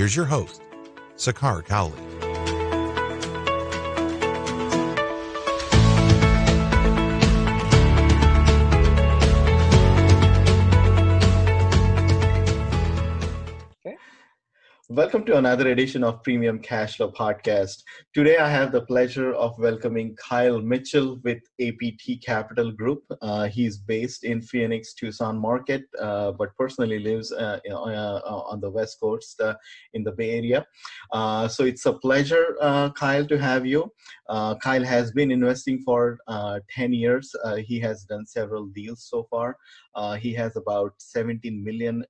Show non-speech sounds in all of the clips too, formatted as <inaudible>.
Here's your host, Sakar Cowley. Welcome to another edition of Premium Cash Flow Podcast. Today, I have the pleasure of welcoming Kyle Mitchell with APT Capital Group. Uh, he's based in Phoenix, Tucson market, uh, but personally lives uh, uh on the West Coast uh, in the Bay Area. Uh, so it's a pleasure, Kyle, to have you. Kyle has been investing for 10 years. he has done several deals so far. he has about 17 million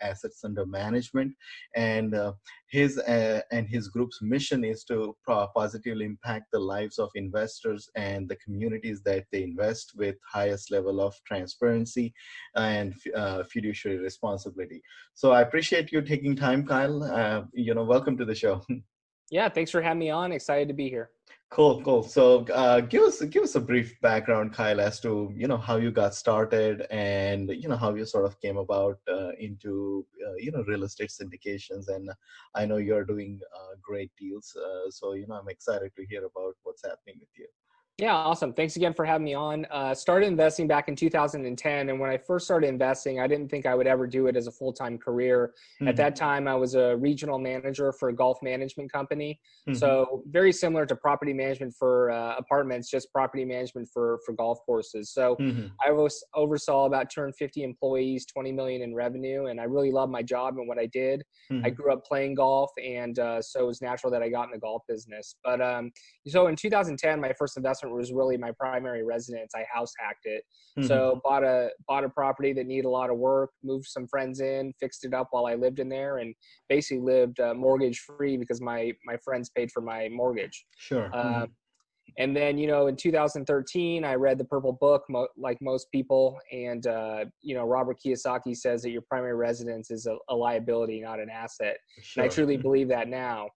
assets under management and uh, his uh, and his group's mission is to positively impact the lives of investors and the communities that they invest with highest level of transparency and uh, fiduciary responsibility. So i appreciate you taking time kyle. Uh, you know welcome to the show. <laughs> Yeah thanks for having me on. Excited to be here Cool, cool. So, uh, give us give us a brief background, Kyle, as to you know how you got started and you know how you sort of came about uh, into uh, you know real estate syndications. And I know you're doing uh, great deals, uh, so you know I'm excited to hear about what's happening with you. Yeah, awesome. Thanks again for having me on. Uh, started investing back in 2010. And when I first started investing, I didn't think I would ever do it as a full time career. Mm-hmm. At that time, I was a regional manager for a golf management company. Mm-hmm. So, very similar to property management for uh, apartments, just property management for, for golf courses. So, mm-hmm. I was, oversaw about 250 employees, 20 million in revenue. And I really loved my job and what I did. I mm-hmm. grew up playing golf. And uh, so it was natural that I got in the golf business. But um, so in 2010, my first investment was really my primary residence. I house hacked it. Mm-hmm. So bought a bought a property that needed a lot of work, moved some friends in, fixed it up while I lived in there, and basically lived uh, mortgage free because my my friends paid for my mortgage. Sure. Uh, mm-hmm. And then, you know, in 2013, I read the Purple Book, mo- like most people. And, uh, you know, Robert Kiyosaki says that your primary residence is a, a liability, not an asset. Sure. And I truly mm-hmm. believe that now.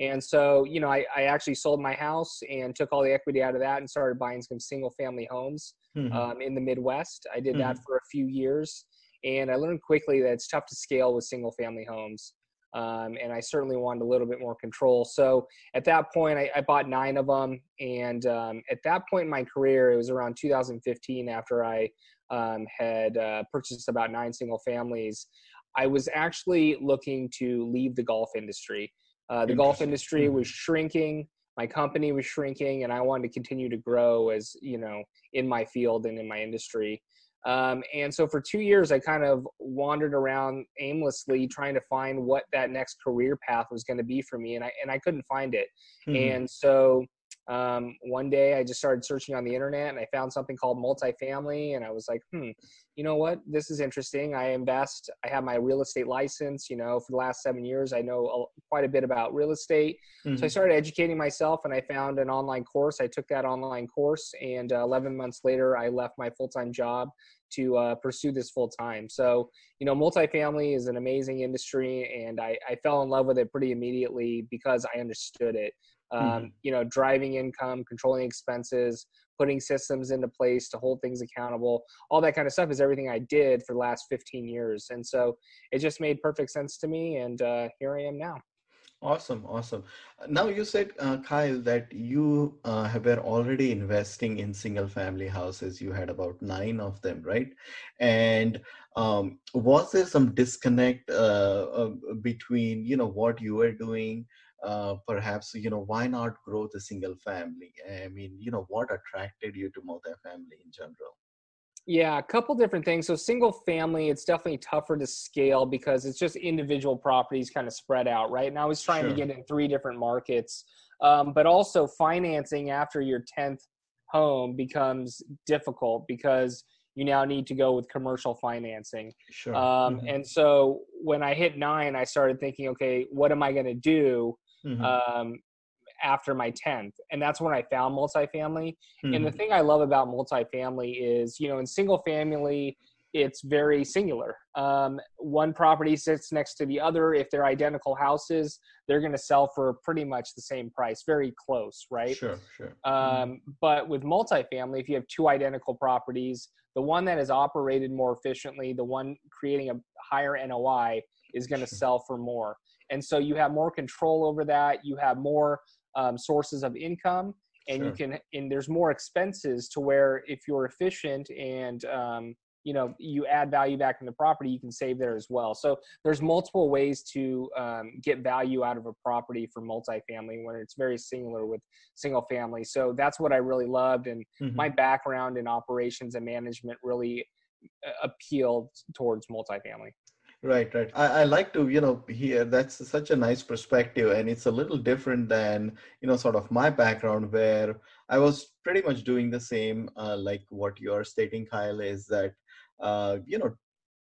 And so, you know, I, I actually sold my house and took all the equity out of that and started buying some single family homes mm-hmm. um, in the Midwest. I did mm-hmm. that for a few years. And I learned quickly that it's tough to scale with single family homes. Um, and I certainly wanted a little bit more control. So at that point, I, I bought nine of them. And um, at that point in my career, it was around 2015 after I um, had uh, purchased about nine single families. I was actually looking to leave the golf industry. Uh, the golf industry mm-hmm. was shrinking. My company was shrinking, and I wanted to continue to grow as you know in my field and in my industry. Um, and so for two years, I kind of wandered around aimlessly trying to find what that next career path was going to be for me, and I and I couldn't find it. Mm-hmm. And so um, one day I just started searching on the internet and I found something called multifamily and I was like, hmm, you know what? This is interesting. I invest. I have my real estate license. You know, for the last seven years, I know a, quite a bit about real estate. Mm-hmm. So I mm-hmm. started educating myself and I found an online course. I took that online course and uh, 11 months later, I left my full-time job to uh, pursue this full time. So, you know, multifamily is an amazing industry, and I, I, fell in love with it pretty immediately because I understood it um, mm-hmm. you know driving income controlling expenses putting systems into place to hold things accountable all that kind of stuff is everything i did for the last 15 years. And so it just made perfect sense to me and uh, here i am now. Awesome awesome. Now you said uh, kyle that you uh, have been already investing in single family houses. You had about nine of them right? And um, was there some disconnect uh, uh, between you know what you were doing uh, perhaps you know why not grow the single family i mean you know what attracted you to multifamily in general yeah a couple different things so single family it's definitely tougher to scale because it's just individual properties kind of spread out right and i was trying sure. to get in three different markets um, but also financing after your 10th home becomes difficult because you now need to go with commercial financing. Sure. Um, Mhm. And so when I hit nine, I started thinking, okay, what am I going to do Mhm. um, after my 10th? And that's when I found multifamily. And the Mhm. thing I love about multifamily is, you know, in single family, it's very singular. Um, one property sits next to the other. If they're identical houses, they're going to sell for pretty much the same price, very close, right? Sure, sure. Um, but with multifamily, if you have two identical properties, the one that is operated more efficiently, the one creating a higher NOI, is going to sell for more. And so you have more control over that. You have more um, sources of income, and you can and there's more expenses to where if you're efficient and um, you know you add value back in the property, you can save there as well. So there's multiple ways to um, get value out of a property for multifamily when it's very singular with single family. So that's what I really loved, and Mhm. my background in operations and management really uh, appealed towards multifamily. Right, right. I, I like to, you know, hear that's such a nice perspective, and it's a little different than, you know, sort of my background where I was pretty much doing the same, uh, like what you're stating, Kyle, is that, uh, you know,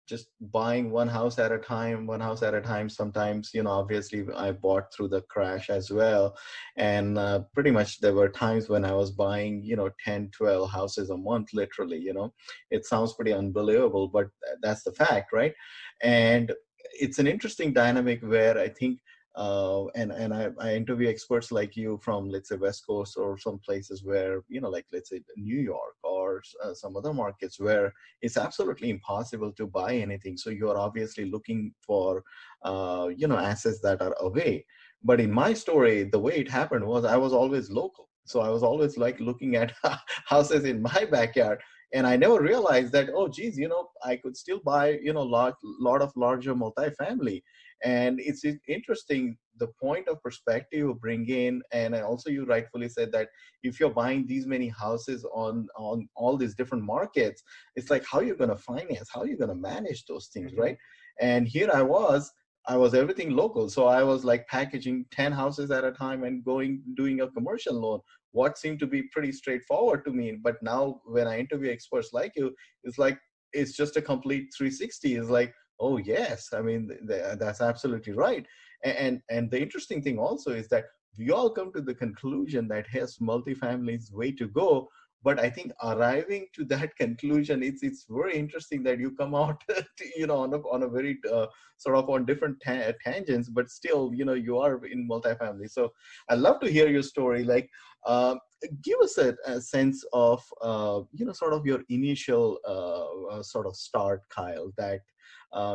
just buying one house at a time, one house at a time. Sometimes, you know, obviously I bought through the crash as well. And uh, pretty much there were times when I was buying, you know, 10, 12 houses a month, literally, you know, it sounds pretty unbelievable, but that's the fact, right? And it's an interesting dynamic where I think uh, and and I, I interview experts like you from let's say West Coast or some places where you know like let's say New York or uh, some other markets where it's absolutely impossible to buy anything. So you are obviously looking for uh, you know assets that are away. But in my story, the way it happened was I was always local. So I was always like looking at <laughs> houses in my backyard and I never realized that oh geez you know I could still buy you know lot lot of larger multifamily and it's interesting the point of perspective you bring in and also you rightfully said that if you're buying these many houses on on all these different markets it's like how you're going to finance? How you're going to manage those things Mhm. right? And here i was i was everything local. So i was like packaging 10 houses at a time and going doing a commercial loan. What seemed to be pretty straightforward to me but now when i interview experts like you it's like it's just a complete 360 it's like oh yes. I mean th- th- that's absolutely right. And and the interesting thing also is that we all come to the conclusion that yes multifamily is way to go but i think arriving to that <laughs> conclusion it's it's very interesting that you come out <laughs> to, you know on a, on a very uh, sort of on different ta- tangents but still you know you are in multifamily. So i'd love to hear your story. Like um, give us a, a sense of uh, you know sort of your initial uh, uh, sort of start kyle that uh,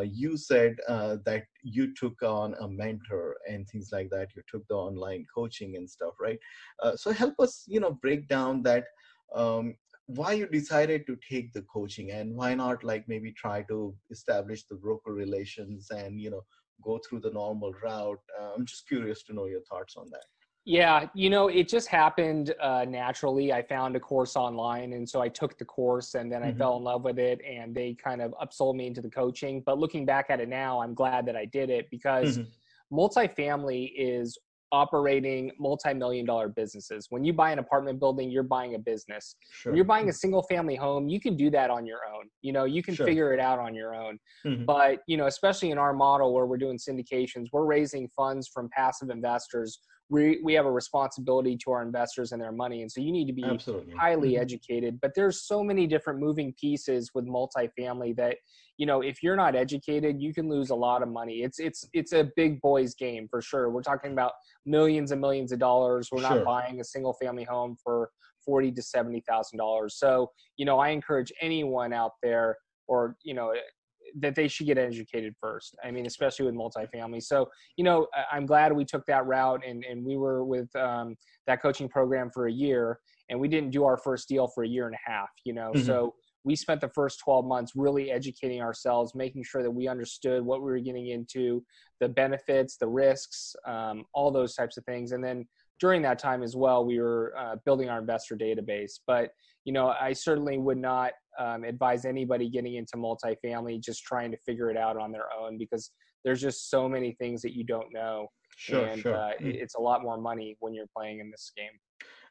you said uh, that you took on a mentor and things like that. You took the online coaching and stuff right? Uh, so help us you know break down that um, why you decided to take the coaching and why not like maybe try to establish the broker relations and you know go through the normal route. Uh, i'm just curious to know your thoughts on that Yeah, you know, it just happened uh, naturally. I found a course online, and so I took the course, and then I Mhm. fell in love with it, and they kind of upsold me into the coaching. But looking back at it now, I'm glad that I did it because Mhm. multifamily is operating multi-million dollar businesses. When you buy an apartment building, you're buying a business. sure When you're buying a single family home, you can do that on your own. You know, you can Sure. figure it out on your own. Mhm. But, you know, especially in our model where we're doing syndications, we're raising funds from passive investors. We we have a responsibility to our investors and their money. And so you need to be absolutely highly Mhm. educated. But there's so many different moving pieces with multifamily that, you know, if you're not educated, you can lose a lot of money. It's it's it's a big boys game for sure. We're talking about millions and millions of dollars. We're Sure. not buying a single family home for forty to seventy thousand dollars. So, you know, I encourage anyone out there or, you know, that they should get educated first. I mean, especially with multifamily. So, you know, I'm glad we took that route and, and we were with um, that coaching program for a year and we didn't do our first deal for a year and a half, you know. Mhm. So we spent the first 12 months really educating ourselves, making sure that we understood what we were getting into, the benefits, the risks, um, all those types of things. And then during that time as well, we were uh, building our investor database. But you know, I certainly would not um, advise anybody getting into multifamily just trying to figure it out on their own because there's just so many things that you don't know, sure and sure uh, Mm. it- it's a lot more money when you're playing in this game.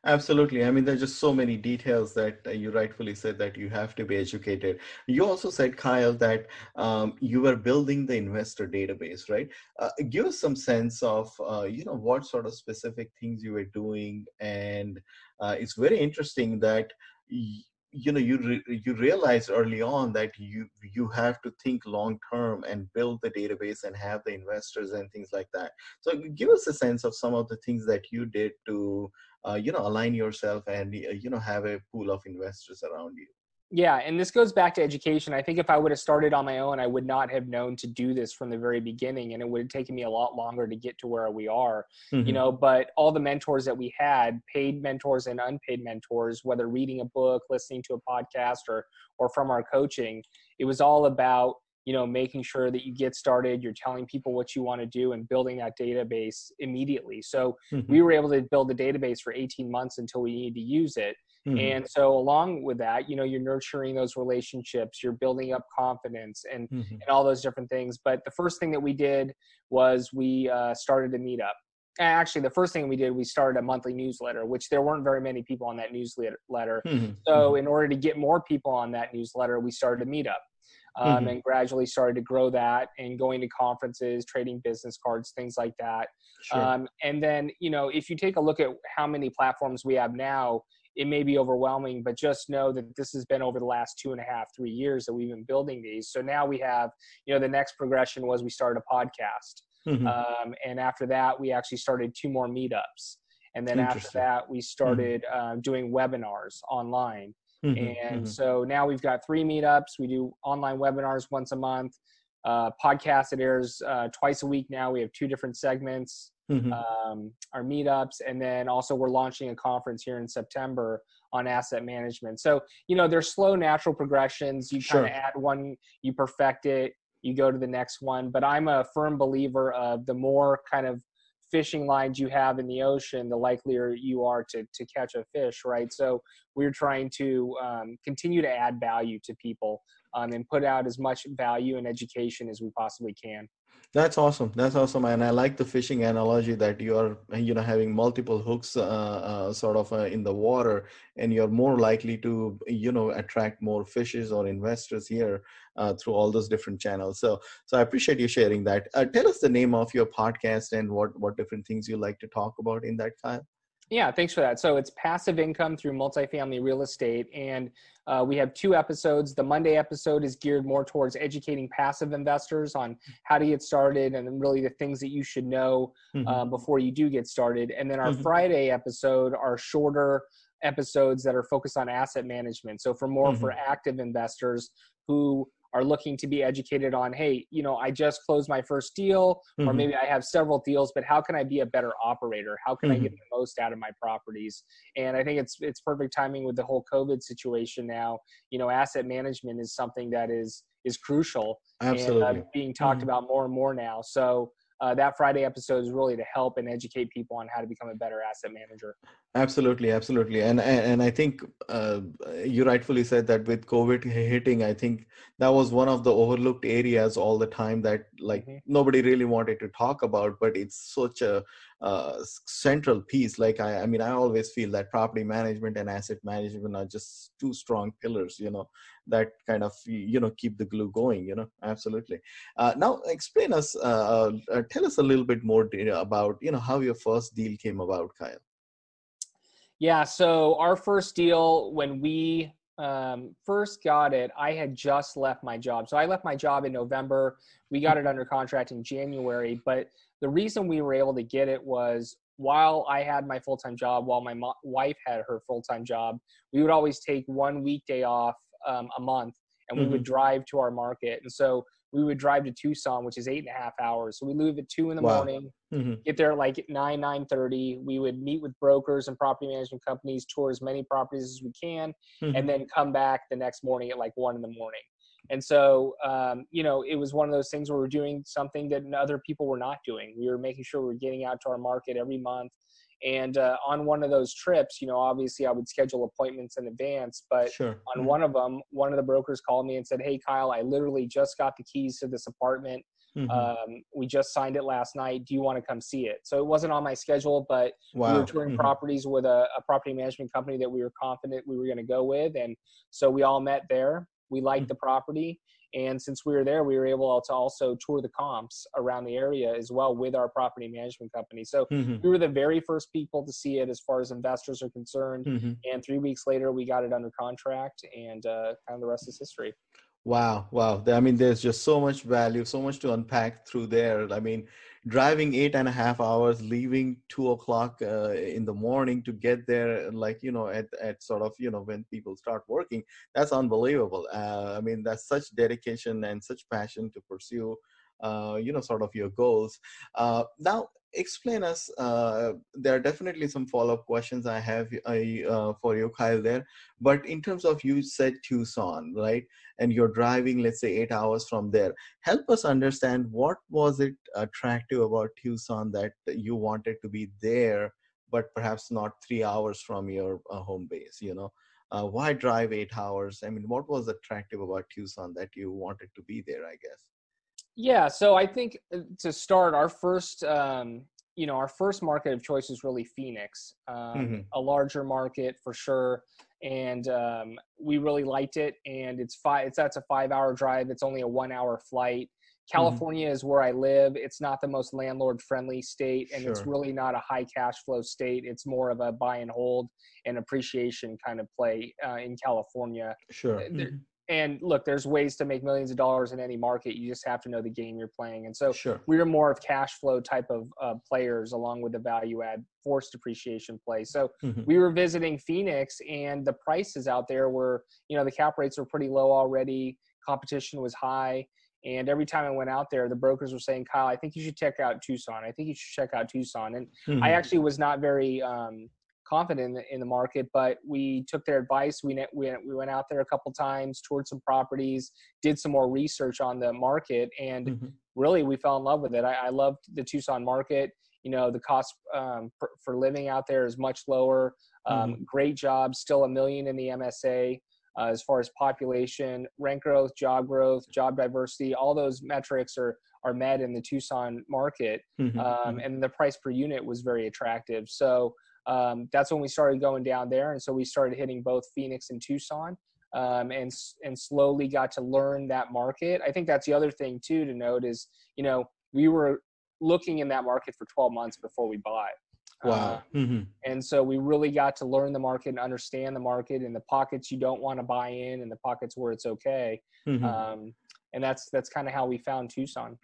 Absolutely. I mean, there's just so many details that uh, you rightfully said that you have to be educated. You also said, Kyle, that um, you were building the investor database, right? Uh, give us some sense of, uh, you know, what sort of specific things you were doing. And uh, it's very interesting that you know you re- you realize early on that you you have to think long term and build the database and have the investors and things like that. So give us a sense of some of the things that you did to uh, you know align yourself and you know have a pool of investors around you yeah, and this goes back to education. I think if I would have started on my own, I would not have known to do this from the very beginning, and it would have taken me a lot longer to get to where we are. Mm-hmm. You know, but all the mentors that we had, paid mentors and unpaid mentors, whether reading a book, listening to a podcast, or or from our coaching, it was all about you know making sure that you get started you're telling people what you want to do and building that database immediately so mm-hmm. we were able to build the database for 18 months until we needed to use it Mm-hmm. And so along with that, you know, you're nurturing those relationships, you're building up confidence and, mm-hmm. and all those different things. But the first thing that we did was we uh, started a meetup. Actually, the first thing we did, we started a monthly newsletter, which there weren't very many people on that newsletter. Mm-hmm. So, in order to get more people on that newsletter, we started a meetup. Um, mm-hmm. and gradually started to grow that and going to conferences, trading business cards, things like that. Sure. Um, and then, you know, if you take a look at how many platforms we have now, it may be overwhelming, but just know that this has been over the last two and a half, three years that we've been building these. So now we have, you know, the next progression was we started a podcast. Mm-hmm. Um, and after that, we actually started two more meetups. And then after that, we started mm-hmm. uh, doing webinars online. Mm-hmm. And mm-hmm. so now we've got three meetups. We do online webinars once a month. Uh, podcast that airs uh, twice a week now. We have two different segments mm-hmm. um, our meetups, and then also we're launching a conference here in September on asset management. So you know, there's slow, natural progressions. You sure. kind of add one, you perfect it, you go to the next one. But I'm a firm believer of the more kind of fishing lines you have in the ocean, the likelier you are to to catch a fish, right? So we're trying to um, continue to add value to people um, and put out as much value and education as we possibly can. That's awesome. That's awesome, and I like the fishing analogy that you are, you know, having multiple hooks, uh, uh, sort of uh, in the water, and you're more likely to, you know, attract more fishes or investors here uh, through all those different channels. So, so I appreciate you sharing that. Uh, tell us the name of your podcast and what what different things you like to talk about in that, Kyle. Yeah, thanks for that. So it's passive income through multifamily real estate. And uh, we have two episodes. The Monday episode is geared more towards educating passive investors on how to get started and really the things that you should know mm-hmm. uh, before you do get started. And then our mm-hmm. Friday episode are shorter episodes that are focused on asset management. So for more mm-hmm. for active investors who are looking to be educated on hey you know i just closed my first deal mm-hmm. or maybe i have several deals but how can i be a better operator how can mm-hmm. i get the most out of my properties and i think it's it's perfect timing with the whole covid situation now you know asset management is something that is is crucial Absolutely. and uh, being talked mm-hmm. about more and more now so uh, that Friday episode is really to help and educate people on how to become a better asset manager. Absolutely, absolutely, and and I think uh, you rightfully said that with COVID hitting, I think that was one of the overlooked areas all the time that like mm-hmm. nobody really wanted to talk about, but it's such a uh, central piece. Like I, I mean, I always feel that property management and asset management are just two strong pillars. You know, that kind of you know keep the glue going. You know, absolutely. Uh, now, explain us, uh, uh tell us a little bit more about you know how your first deal came about, Kyle. Yeah, so our first deal when we um, first got it, I had just left my job. So I left my job in November. We got it under contract in January, but the reason we were able to get it was while I had my full time job, while my mo- wife had her full time job, we would always take one weekday off um, a month and we mm-hmm. would drive to our market. And so we would drive to Tucson, which is eight and a half hours. So we leave at two in the wow. morning, mm-hmm. get there like nine, nine thirty. We would meet with brokers and property management companies, tour as many properties as we can, mm-hmm. and then come back the next morning at like one in the morning. And so, um, you know, it was one of those things where we're doing something that other people were not doing. We were making sure we we're getting out to our market every month. And uh, on one of those trips, you know, obviously I would schedule appointments in advance. But sure. on mm-hmm. one of them, one of the brokers called me and said, Hey, Kyle, I literally just got the keys to this apartment. Mm-hmm. Um, we just signed it last night. Do you want to come see it? So it wasn't on my schedule, but wow. we were touring mm-hmm. properties with a, a, property management company that we were confident we were going to go with, and so we all met there. We liked mm-hmm. the property, and since we were there, we were able to also tour the comps around the area as well with our property management company. So mm-hmm. we were the very first people to see it as far as investors are concerned. Mm-hmm. And three weeks later, we got it under contract, and uh, kind of the rest is history. Wow, wow. I mean, there's just so much value, so much to unpack through there. I mean, driving eight and a half hours, leaving two o'clock uh, in the morning to get there, like, you know, at, at sort of, you know, when people start working, that's unbelievable. Uh, I mean, that's such dedication and such passion to pursue, you know, sort of your goals. Uh, now, explain us uh, there are definitely some follow-up questions i have uh, for you kyle there. But in terms of you said tucson right? And you're driving let's say eight hours from there. Help us understand what was it attractive about tucson that you wanted to be there but perhaps not three hours from your uh, home base you know? Uh, why drive eight hours? I mean what was attractive about tucson that you wanted to be there i guess yeah, so I think uh, to start, our first, um, you know, our first market of choice is really Phoenix, um, mm-hmm. a larger market for sure, and um, we really liked it. And it's five, it's that's a five-hour drive. It's only a one-hour flight. Mm-hmm. California mm-hmm. is where I live. It's not the most landlord-friendly state, and sure. it's really not a high cash flow state. It's more of a buy and hold and appreciation kind of play uh, in California. Sure. Mm-hmm and look, there's ways to make millions of dollars in any market. You just have to know the game you're playing. And so sure. we are more of cash flow type of uh, players along with the value add forced depreciation play. So mm-hmm. we were visiting Phoenix and the prices out there were, you know, the cap rates were pretty low already. Competition was high. And every time I went out there, the brokers were saying, Kyle, I think you should check out Tucson. I think you should check out Tucson. And mm-hmm. I actually was not very um, confident in the, in the market, but we took their advice. We, we, we went out there a couple times, toured some properties, did some more research on the market, and mm-hmm. really we fell in love with it. I, I loved the Tucson market. You know, the cost um, for, for, living out there is much lower. Um, mm-hmm. Great jobs, still a million in the MSA. Uh, as far as population, rent growth, job growth, job diversity, all those metrics are are met in the Tucson market, mm-hmm. um, mm-hmm. and the price per unit was very attractive. So um, that's when we started going down there, and so we started hitting both Phoenix and Tucson, um, and and slowly got to learn that market. I think that's the other thing too to note is you know we were looking in that market for 12 months before we bought. Wow. Uh, mm-hmm. And so we really got to learn the market and understand the market and the pockets you don't want to buy in and the pockets where it's okay. Mm-hmm. Um, and that's that's kind of how we found Tucson.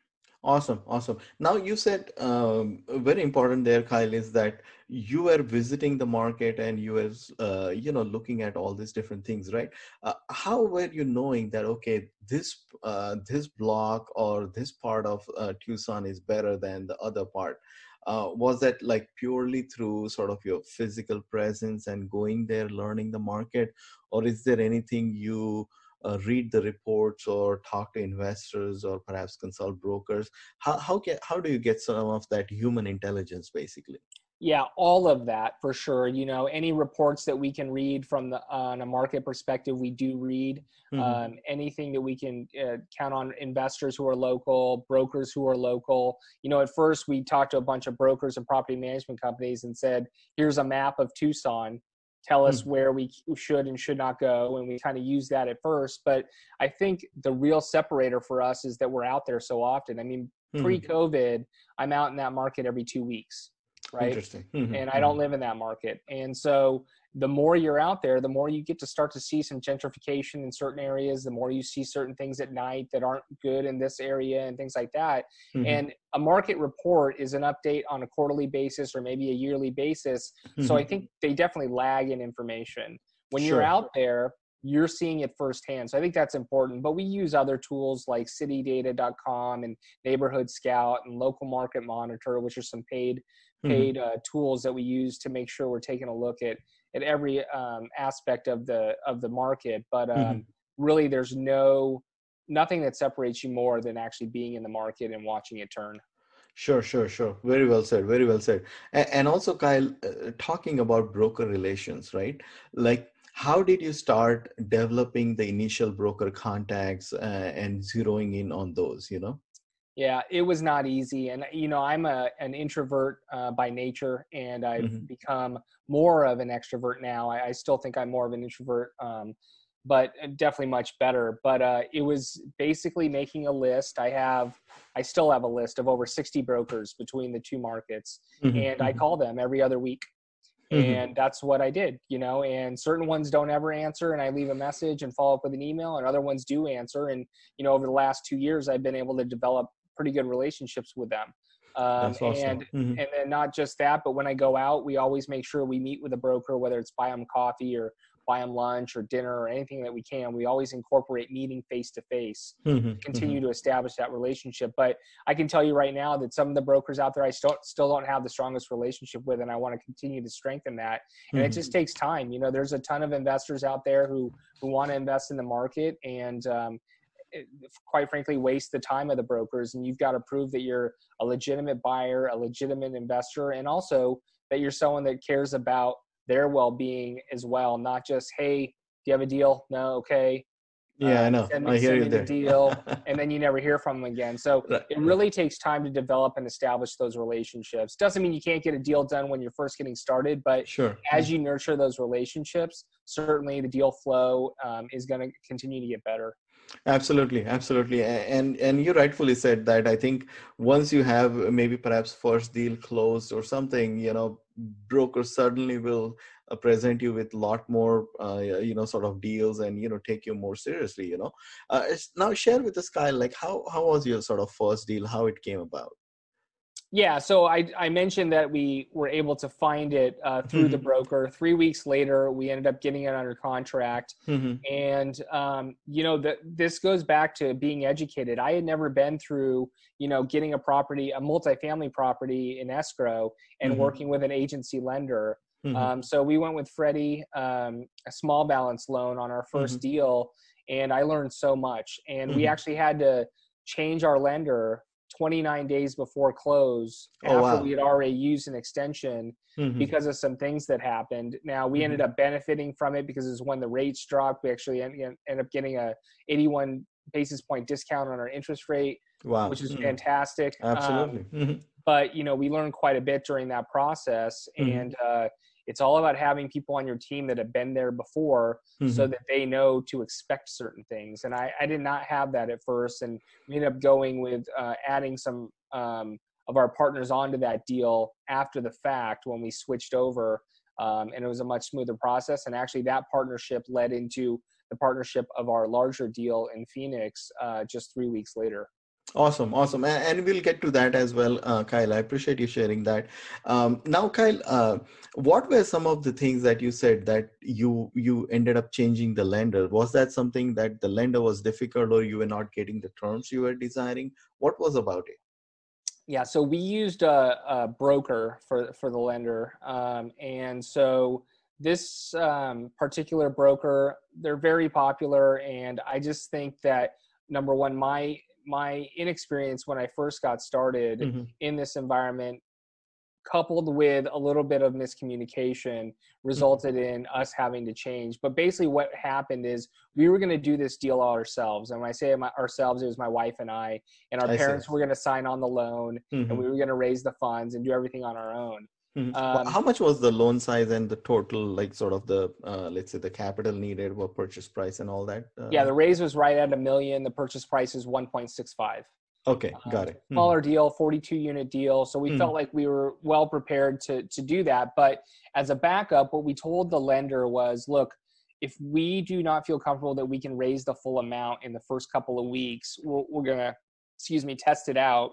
Awesome, awesome. Now you said um, very important there, Kyle, is that you were visiting the market and you were, uh, you know, looking at all these different things, right? Uh, how were you knowing that okay, this uh, this block or this part of uh, Tucson is better than the other part? Uh, was that like purely through sort of your physical presence and going there, learning the market, or is there anything you uh, read the reports or talk to investors or perhaps consult brokers? How how can how do you get some of that human intelligence basically? Yeah all of that for sure. You know any reports that we can read from the on a market perspective we do read. Mm-hmm. um, anything that we can uh, count on investors who are local brokers who are local. You know at first we talked to a bunch of brokers and property management companies and said here's a map of tucson tell us mm. where we should and should not go and we kind of use that at first but i think the real separator for us is that we're out there so often i mean mm. pre-covid i'm out in that market every two weeks right Interesting. Mm-hmm. and i don't mm-hmm. live in that market and so the more you're out there, the more you get to start to see some gentrification in certain areas, the more you see certain things at night that aren't good in this area and things like that. Mm-hmm. And a market report is an update on a quarterly basis or maybe a yearly basis. Mm-hmm. So I mm-hmm. think they definitely lag in information. When sure. you're out there, you're seeing it firsthand. So I think that's important. But we use other tools like citydata.com and neighborhood scout and local market monitor, which are some paid mm-hmm. paid mm-hmm. uh, tools that we use to make sure we're taking a look at at every um, aspect of the of the market but um, mm-hmm. really there's no nothing that separates you more than actually being in the market and watching it turn Sure, sure, sure. Very well said. Very well said. And, also, Kyle, uh, talking about broker relations, right? Like, how did you start developing the initial broker contacts uh, and zeroing in on those? You know. Yeah, it was not easy, and you know I'm a an introvert uh, by nature, and I've mm-hmm. become more of an extrovert now. I, I, still think I'm more of an introvert, um, but uh, definitely much better. But uh, it was basically making a list. I have, I still have a list of over 60 brokers between the two markets, mm-hmm. and I mm-hmm. call them every other week. Mm-hmm. And that's what I did, you know. And certain ones don't ever answer, and I leave a message and follow up with an email, and other ones do answer. And you know, over the last two years, I've been able to develop pretty good relationships with them. Um, awesome. and mm-hmm. and then not just that, but when I go out, we always make sure we meet with a broker, whether it's buy them coffee or buy them lunch or dinner or anything that we can. We always incorporate meeting face to face, continue mm-hmm. to establish that relationship. But I can tell you right now that some of the brokers out there I still still don't have the strongest relationship with, and I want to continue to strengthen that. And mm-hmm. it just takes time. You know, there's a ton of investors out there who who want to invest in the market, and um, quite frankly waste the time of the brokers and you've got to prove that you're a legitimate buyer a legitimate investor and also that you're someone that cares about their well-being as well not just hey do you have a deal no okay yeah, uh, I know. Send, I hear you there. The deal, <laughs> and then you never hear from them again. So it really takes time to develop and establish those relationships. Doesn't mean you can't get a deal done when you're first getting started, but sure. as you nurture those relationships, certainly the deal flow um, is going to continue to get better absolutely absolutely. And and you rightfully said that i think once you have maybe perhaps first deal closed or something you know brokers suddenly will uh, present you with a lot more uh, you know sort of deals and you know take you more seriously you know. Uh, now share with us kyle like how how was your sort of first deal? How it came about yeah, so I, I mentioned that we were able to find it uh, through mm-hmm. the broker. Three weeks later, we ended up getting it under contract. Mm-hmm. And, um, you know, the, this goes back to being educated. I had never been through, you know, getting a property, a multifamily property in escrow and mm-hmm. working with an agency lender. Mm-hmm. Um, so we went with Freddie, um, a small balance loan on our 1st mm-hmm. deal. And I learned so much. And we mm-hmm. actually had to change our lender 29 days before close oh, after wow. we had already used an extension mm-hmm. because of some things that happened. Now we mm-hmm. ended up benefiting from it because it's when the rates dropped. We actually ended up getting a 81 basis point discount on our interest rate, wow. which is mm-hmm. fantastic. Absolutely. Um, but you know, we learned quite a bit during that process, mm-hmm. and uh, it's all about having people on your team that have been there before mm-hmm. so that they know to expect certain things. And I, I, did not have that at first and we ended up going with uh, adding some um, of our partners onto that deal after the fact when we switched over um, and it was a much smoother process. And actually that partnership led into the partnership of our larger deal in phoenix uh, just three weeks later Awesome, awesome, and, we'll get to that as well, uh, Kyle. I appreciate you sharing that. Um, now, Kyle, uh, what were some of the things that you said that you you ended up changing the lender? Was that something that the lender was difficult, or you were not getting the terms you were desiring? What was about it? Yeah, so we used a, a broker for for the lender, um, and so this um, particular broker, they're very popular, and I just think that number one, my my inexperience when I first got started mm-hmm. in this environment coupled with a little bit of miscommunication mm-hmm. resulted in us having to change but basically what happened is we were going to do this deal all ourselves and when i say my, ourselves it was my wife and i and our I parents see. were going to sign on the loan mm-hmm. and we were going to raise the funds and do everything on our own Mm-hmm. Um, How much was the loan size and the total, like sort of the, uh, let's say the capital needed or purchase price and all that? Uh, yeah, the raise was right at a million. The purchase price is 1.65. Okay, got it. Mm-hmm. Smaller deal, 42 unit deal. So we mm-hmm. felt like we were well prepared to, to do that. But as a backup, what we told the lender was, look, if we do not feel comfortable that we can raise the full amount in the first couple of weeks, we're, we're going to, excuse me, test it out.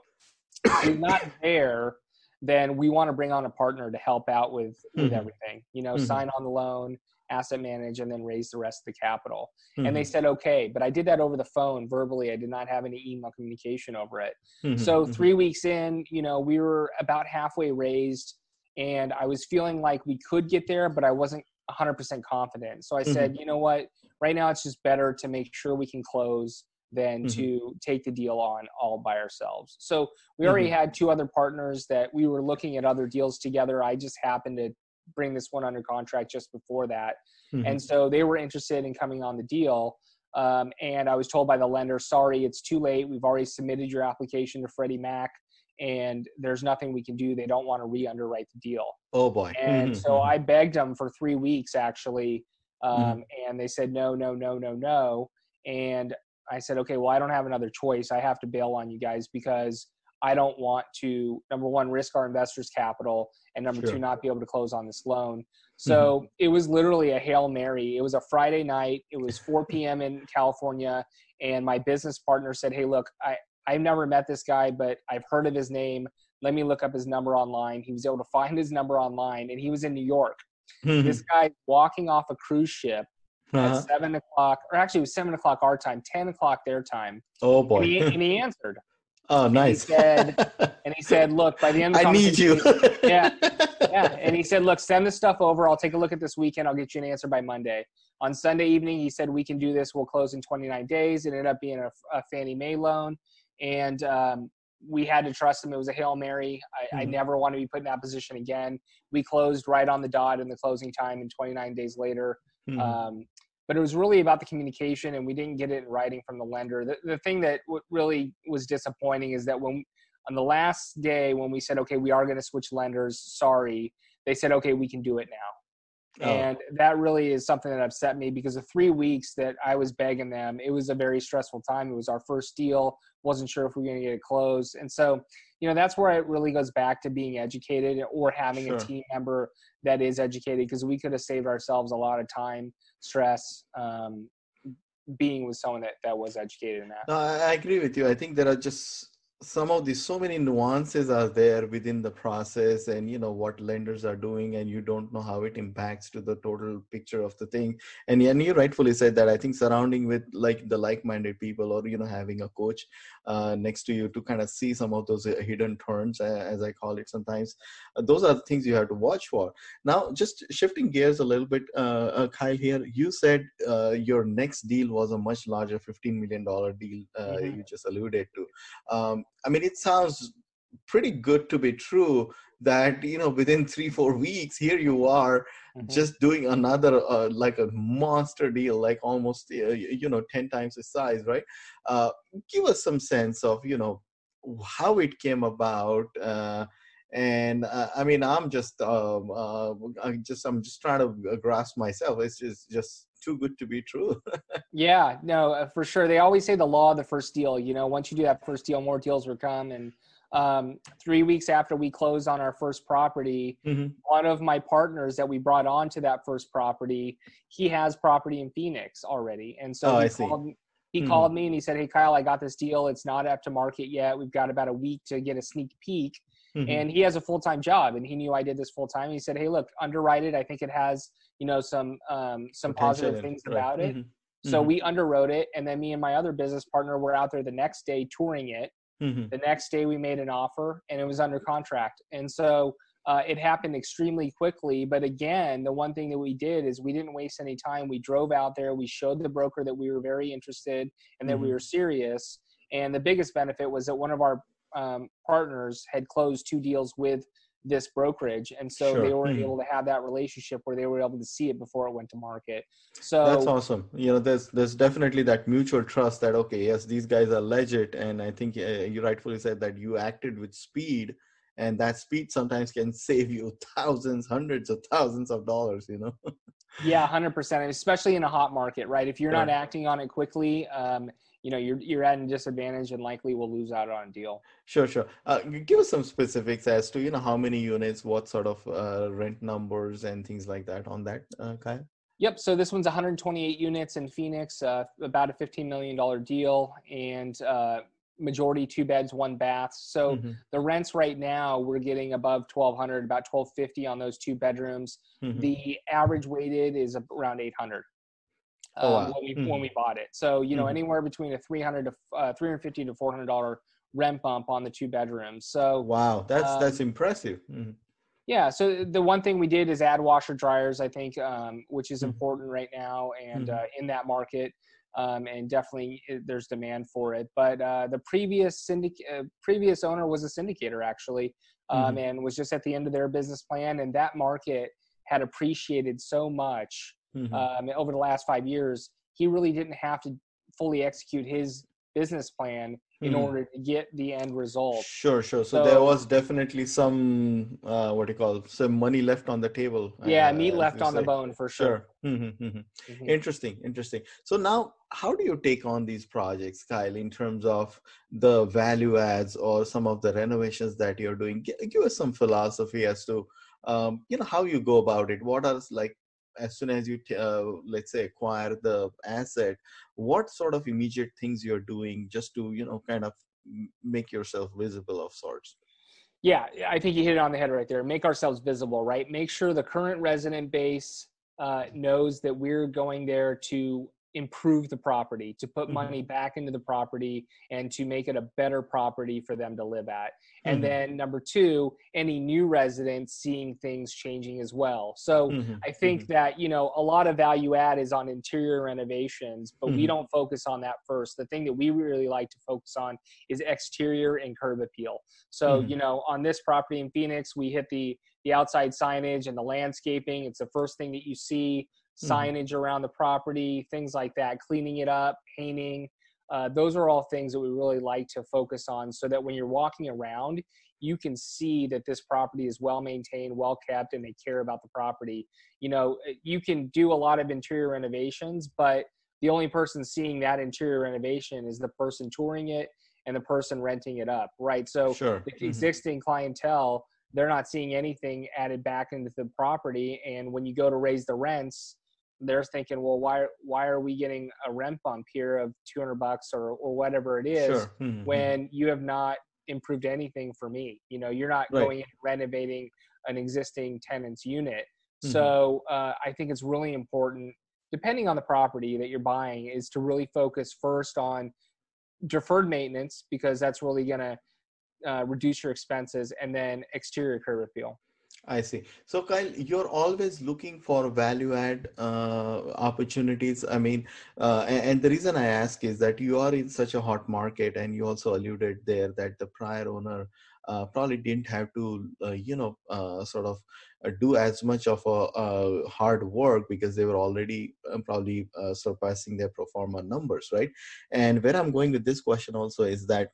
We're not <coughs> there then we want to bring on a partner to help out with with mm-hmm. everything you know mm-hmm. sign on the loan asset manage and then raise the rest of the capital mm-hmm. and they mm-hmm. said okay but i did that over the phone verbally i did not have any email communication over it mm-hmm. so mm-hmm. three weeks in you know we were about halfway raised and i was feeling like we could get there but i wasn't 100% confident so i said you know what right now it's just better to make sure we can close than mm-hmm. to take the deal on all by ourselves. So we already mm-hmm. had two other partners that we were looking at other deals together. I just happened to bring this one under contract just before that. Mm-hmm. And so they were interested in coming on the deal. Um, and I was told by the lender, sorry, it's too late. We've already submitted your application to Freddie Mac and there's nothing we can do. They don't want to re-underwrite the deal. Oh boy! And mm-hmm. so mm-hmm. I begged them for three weeks actually, um, mm-hmm. and they said no, no, no, no, no. And I said, okay, well, I don't have another choice. I have to bail on you guys because I don't want to number one risk our investors' capital, and number sure. two not be able to close on this loan. So mm-hmm. it was literally a hail mary. It was a Friday night. It was 4 <laughs> p.m. in California, and my business partner said, "Hey, look, I I've never met this guy, but I've heard of his name. Let me look up his number online. He was able to find his number online, and he was in New York. Mm-hmm. This guy walking off a cruise ship uh-huh. at seven o'clock, or actually it was seven o'clock our time, ten o'clock their time. Oh boy! And he, and he answered. <laughs> Oh, nice. And he said, <laughs> and he said, "Look, by the end of the I need you." yeah, <laughs> yeah. And he said, "Look, send this stuff over. I'll take a look at this weekend. I'll get you an answer by Monday." On Sunday evening, he said, "We can do this. We'll close in 29 days." It ended up being a, a Fannie Mae loan and um, we had to trust him. It was a hail mary. I, mm-hmm. I, never want to be put in that position again. We closed right on the dot in the closing time, and 29 days later. Mm-hmm. Um, but it was really about the communication, and we didn't get it in writing from the lender. The, the thing that w- really was disappointing is that when on the last day when we said, "Okay, we are going to switch lenders," sorry, they said, "Okay, we can do it now." Oh. And that really is something that upset me because the three weeks that I was begging them, it was a very stressful time. It was our first deal, wasn't sure if we were going to get it closed. And so, you know, that's where it really goes back to being educated or having sure. a team member that is educated because we could have saved ourselves a lot of time, stress, um, being with someone that, that was educated in that. No, I agree with you. I think there are just some of these so many nuances are there within the process and you know what lenders are doing and you don't know how it impacts to the total picture of the thing. And, and you rightfully said that i think surrounding with like the like-minded people or you know having a coach uh, next to you to kind of see some of those uh, hidden turns as i call it sometimes uh, those are the things you have to watch for. Now just shifting gears a little bit uh, uh kyle here you said uh, your next deal was a much larger 15 million dollar deal mm-hmm. you just alluded to. Um, I mean, it sounds pretty good to be true that you know within three four weeks here you are mm-hmm. just doing another uh, like a monster deal like almost uh, you know 10 times the size right uh, give us some sense of you know how it came about uh, and uh, i mean i'm just um, uh, i just i'm just trying to grasp myself it's just just too good to be true. <laughs> yeah, no, uh, for sure. They always say the law of the first deal. You know, once you do that first deal, more deals will come. And um, three weeks after we closed on our first property, mm-hmm. one of my partners that we brought on to that first property, he has property in Phoenix already. And so oh, he, called, he mm-hmm. called me and he said, Hey, Kyle, I got this deal. It's not up to market yet. We've got about a week to get a sneak peek. Mm-hmm. And he has a full time job, and he knew I did this full time. He said, "Hey, look, underwrite it. I think it has you know some um, some positive things about it. Mm-hmm. So mm-hmm. we underwrote it, and then me and my other business partner were out there the next day touring it. Mm-hmm. The next day we made an offer, and it was under contract. And so uh, it happened extremely quickly. But again, the one thing that we did is we didn't waste any time. We drove out there. We showed the broker that we were very interested and that mm-hmm. we were serious. And the biggest benefit was that one of our um, partners had closed two deals with this brokerage. And so sure. they were mm-hmm. able to have that relationship where they were able to see it before it went to market. So that's awesome. You know there's there's definitely that mutual trust that okay yes these guys are legit. And i think uh, you rightfully said that you acted with speed and that speed sometimes can <laughs> save you thousands hundreds of thousands of dollars you know <laughs> yeah 100% especially in a hot market right? If you're not acting on it quickly um, you know you're you're at a disadvantage and likely will lose out on a deal. Sure sure. Uh, give us some specifics as to you know how many units what sort of uh, rent numbers and things like that on that uh, kyle? Yep so this one's 128 units in phoenix uh, about a 15 million dollar deal and uh, majority two beds one bath so mm-hmm. the rents right now we're getting above 1200 about 1250 on those two bedrooms mm-hmm. the average weighted is around 800 oh, wow. Um, when we mm-hmm. when we bought it. So you know mm-hmm. anywhere between a three hundred to uh, three hundred fifty to four hundred dollar rent bump on the two bedrooms. So wow, that's um, that's impressive. Mm-hmm. Yeah. So the one thing we did is add washer dryers. I think, um, which is mm-hmm. important right now, and uh, in that market. Um, and definitely uh, there's demand for it. But uh, the previous syndic- uh, previous owner was a syndicator actually, um, mm-hmm. and was just at the end of their business plan. And that market had appreciated so much mm-hmm. um, over the last five years, he really didn't have to fully execute his business plan in mm. order to get the end result. Sure, sure. So, so there was definitely some uh, what do you call some money left on the table. Yeah, uh, meat left on say. the bone for sure. sure. Mm-hmm, mm-hmm. Mm-hmm. Interesting, interesting. So now, how do you take on these projects, Kyle, in terms of the value adds or some of the renovations that you're doing? G- give us some philosophy as to um, you know how you go about it. What are like as soon as you uh, let's say acquire the asset what sort of immediate things you're doing just to you know kind of make yourself visible of sorts? Yeah i think you hit it on the head right there. Make ourselves visible right? Make sure the current resident base uh, knows that we're going there to improve the property, to put mm-hmm. money back into the property, and to make it a better property for them to live at. And mm-hmm. then number two, any new residents seeing things changing as well. So mm-hmm. I think mm-hmm. that, you know, a lot of value add is on interior renovations, but we mm-hmm. don't focus on that first. The thing that we really like to focus on is exterior and curb appeal. So, mm-hmm. you know, on this property in Phoenix, we hit the the outside signage and the landscaping. It's the first thing that you see Mm-hmm. signage around the property, things like that, cleaning it up, painting. Uh, those are all things that we really like to focus on so that when you're walking around, you can see that this property is well maintained, well kept, and they care about the property. You know, uh, you can do a lot of interior renovations, but the only person seeing that interior renovation is the person touring it and the person renting it up, right? So sure. the mm-hmm. existing clientele, they're not seeing anything added back into the property. And when you go to raise the rents, they're thinking, well, why why are we getting a rent bump here of 200 bucks or or whatever it is sure. mm-hmm. when you have not improved anything for me? You know, you're not right. going and renovating an existing tenant's unit. Mm-hmm. So uh, I think it's really important, depending on the property that you're buying, is to really focus first on deferred maintenance because that's really going to uh, reduce your expenses, and then exterior curb appeal. I see. So, Kyle, you're always looking for value add uh, opportunities. I mean, uh, and, the reason I ask is that you are in such a hot market, and you also alluded there that the prior owner uh, probably didn't have to, uh, you know, uh, sort of uh, do as much of a, hard work because they were already probably surpassing their pro forma numbers, right? And where I'm going with this question also is that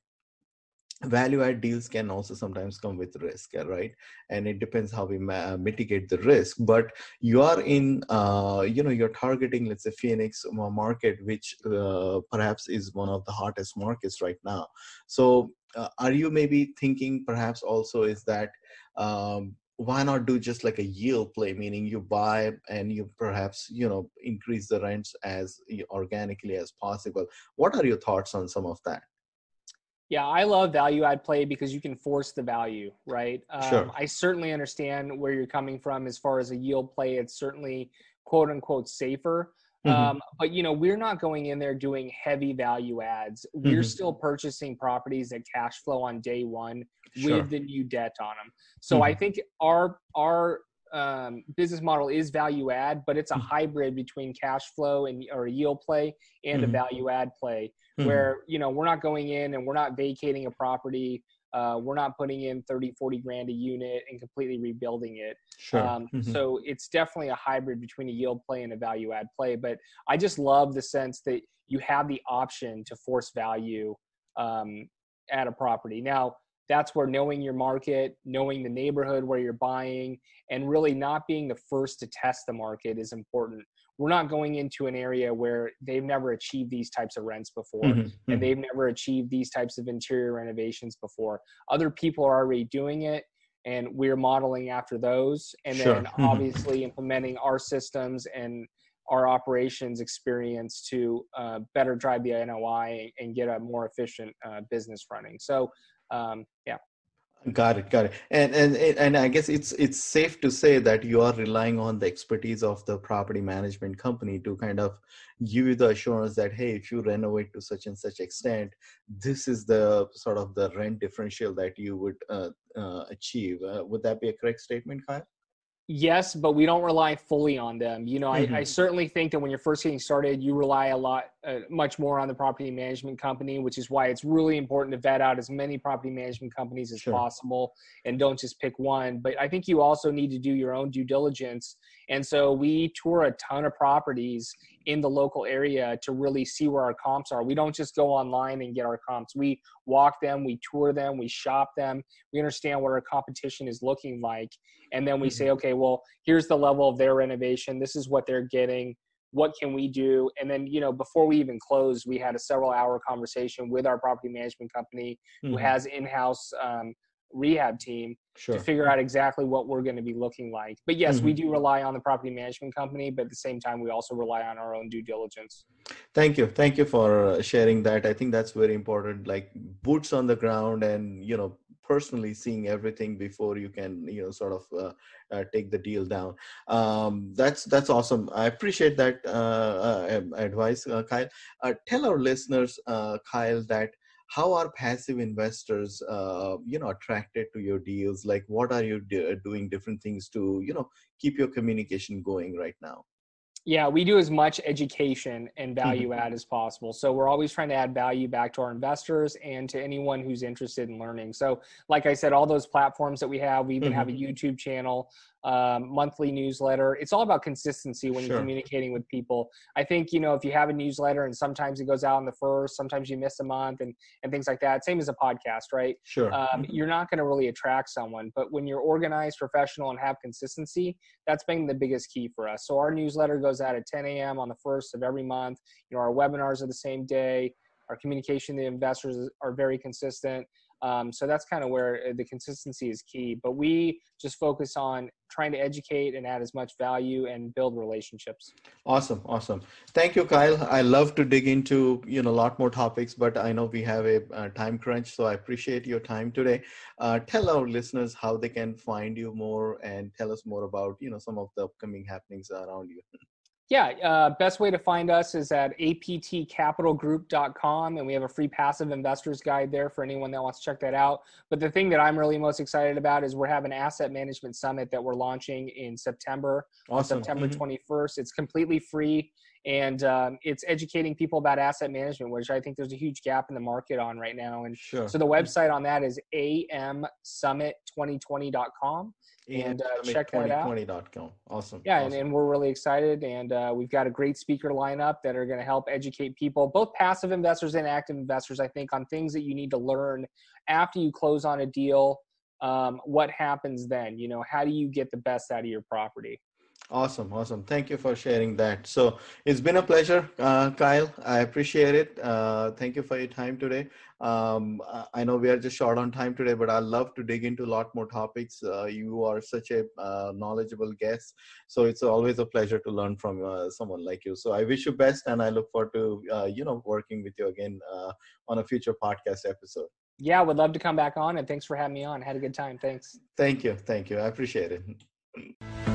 value add deals can also sometimes come with risk right? And it depends how we ma- uh, mitigate the risk. But you are in uh, you know you're targeting let's say phoenix market which uh, perhaps is one of the hottest markets right now. So uh, are you maybe thinking perhaps also is that um, why not do just like a yield play meaning you buy and you perhaps you know increase the rents as organically as possible? What are your thoughts on some of that yeah, I love value add play because you can force the value, right? Um, sure. I certainly understand where you're coming from as far as a yield play. It's certainly quote unquote safer. Mm-hmm. Um, but you know, we're not going in there doing heavy value adds. We're mm-hmm. still purchasing properties that cash flow on day one sure. with the new debt on them. So mm-hmm. I think our our um, business model is value add, but it's a mm-hmm. hybrid between cash flow and or a yield play and a mm-hmm. value add play mm-hmm. where you know we're not going in and we're not vacating a property uh, we're not putting in 30 40 grand a unit and completely rebuilding it sure. Um, mm-hmm. so it's definitely a hybrid between a yield play and a value add play but i just love the sense that you have the option to force value um, at a property now that's where knowing your market knowing the neighborhood where you're buying and really not being the first to test the market is important we're not going into an area where they've never achieved these types of rents before mm-hmm. and mm-hmm. they've never achieved these types of interior renovations before other people are already doing it and we're modeling after those and sure. then mm-hmm. obviously implementing our systems and our operations experience to uh, better drive the NOI and get a more efficient uh, business running. So, um, yeah. Got it, got it. And and and I guess it's it's safe to say that you are relying on the expertise of the property management company to kind of give you the assurance that hey, if you renovate to such and such extent, this is the sort of the rent differential that you would uh, uh, achieve. Uh, would that be a correct statement, Kyle? Yes, but we don't rely fully on them. You know, mm-hmm. I, I, mm-hmm. certainly think that when you're first getting started, you rely a lot, uh, much more on the property management company, which is why it's really important to vet out as many property management companies as sure. possible and don't just pick one. But I think you also need to do your own due diligence. And so we tour a ton of properties in the local area to really see where our comps are. We don't just go online and get our comps. We walk them, we tour them, we shop them, we understand what our competition is looking like. And then we say, mm-hmm. okay, well, here's the level of their renovation. This is what they're getting. What can we do? And then, you know, before we even closed, we had a several hour conversation with our property management company mm-hmm. who has in house um, rehab team sure. to figure out exactly what we're going to be looking like. But yes, mm-hmm. we do rely on the property management company, but at the same time, we also rely on our own due diligence. Thank you. Thank you for uh, sharing that. I think that's very important. Like boots on the ground and, you know, personally seeing everything before you can you know sort of uh, uh, take the deal down um, that's that's awesome i appreciate that uh, uh advice uh, kyle uh, tell our listeners kyle that how are passive investors uh, you know attracted to your deals like what are you do- doing different things to you know keep your communication going right now yeah, we do as much education and mm-hmm. value add as possible. So we're always trying to add value back to our investors and to anyone who's interested in learning. So, like I said, all those platforms that we have, we even mm-hmm. have a mm-hmm. YouTube channel um, monthly newsletter. It's all about consistency when sure. you're communicating with people. I think you know if you have a newsletter and sometimes it goes out on the first, sometimes you miss a month and and things like that. Same as a podcast, right? Sure. Um, mm-hmm. You're not going to really attract someone, but when you're organized, professional, and have consistency, that's been the biggest key for us. So our newsletter goes out at 10 a.m. on the first of every month. You know our webinars are the same day. Our communication to investors are very consistent. Um, so that's kind of where uh, the consistency is key. But we just focus on trying to educate and add as much value and build relationships. Awesome, awesome. Thank you, Kyle. I love to dig into you know a lot more topics, but I know we have a, a time crunch, so I appreciate your time today. Uh, tell our listeners how they can find you more and tell us more about you know some of the upcoming happenings around you. <laughs> Yeah, uh, best way to find us is at aptcapitalgroup.com, and we have a free passive investors guide there for anyone that wants to check that out. But the thing that I'm really most excited about is we're having an asset management summit that we're launching in September, awesome. September mm-hmm. 21st. It's completely free, and um, it's educating people about asset management, which I think there's a huge gap in the market on right now. And sure. so the website on that is amsummit2020.com and uh, check that out. Awesome. Yeah, awesome. And, and we're really excited, and uh, we've got a great speaker lineup that are going to help educate people, both passive investors and active investors, I think, on things that you need to learn after you close on a deal. Um, what happens then? You know, how do you get the best out of your property? Awesome, awesome. Thank you for sharing that. So it's been a pleasure, uh, Kyle. I appreciate it. Uh, thank you for your time today. Um, I know we are just short on time today, but I love to dig into a lot more topics. Uh, you are such a uh, knowledgeable guest, so it's always a pleasure to learn from uh, someone like you. So I wish you best, and I look forward to uh, you know working with you again on a future podcast episode. Yeah, would love to come back on, and thanks for having me on. Had a good time. Thanks. Thank you, thank you. I appreciate it.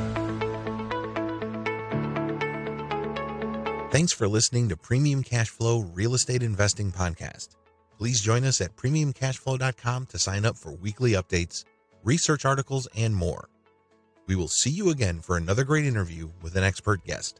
Thanks for listening to Premium Cashflow Real Estate Investing Podcast. Please join us at premiumcashflow.com to sign up for weekly updates, research articles, and more. We will see you again for another great interview with an expert guest.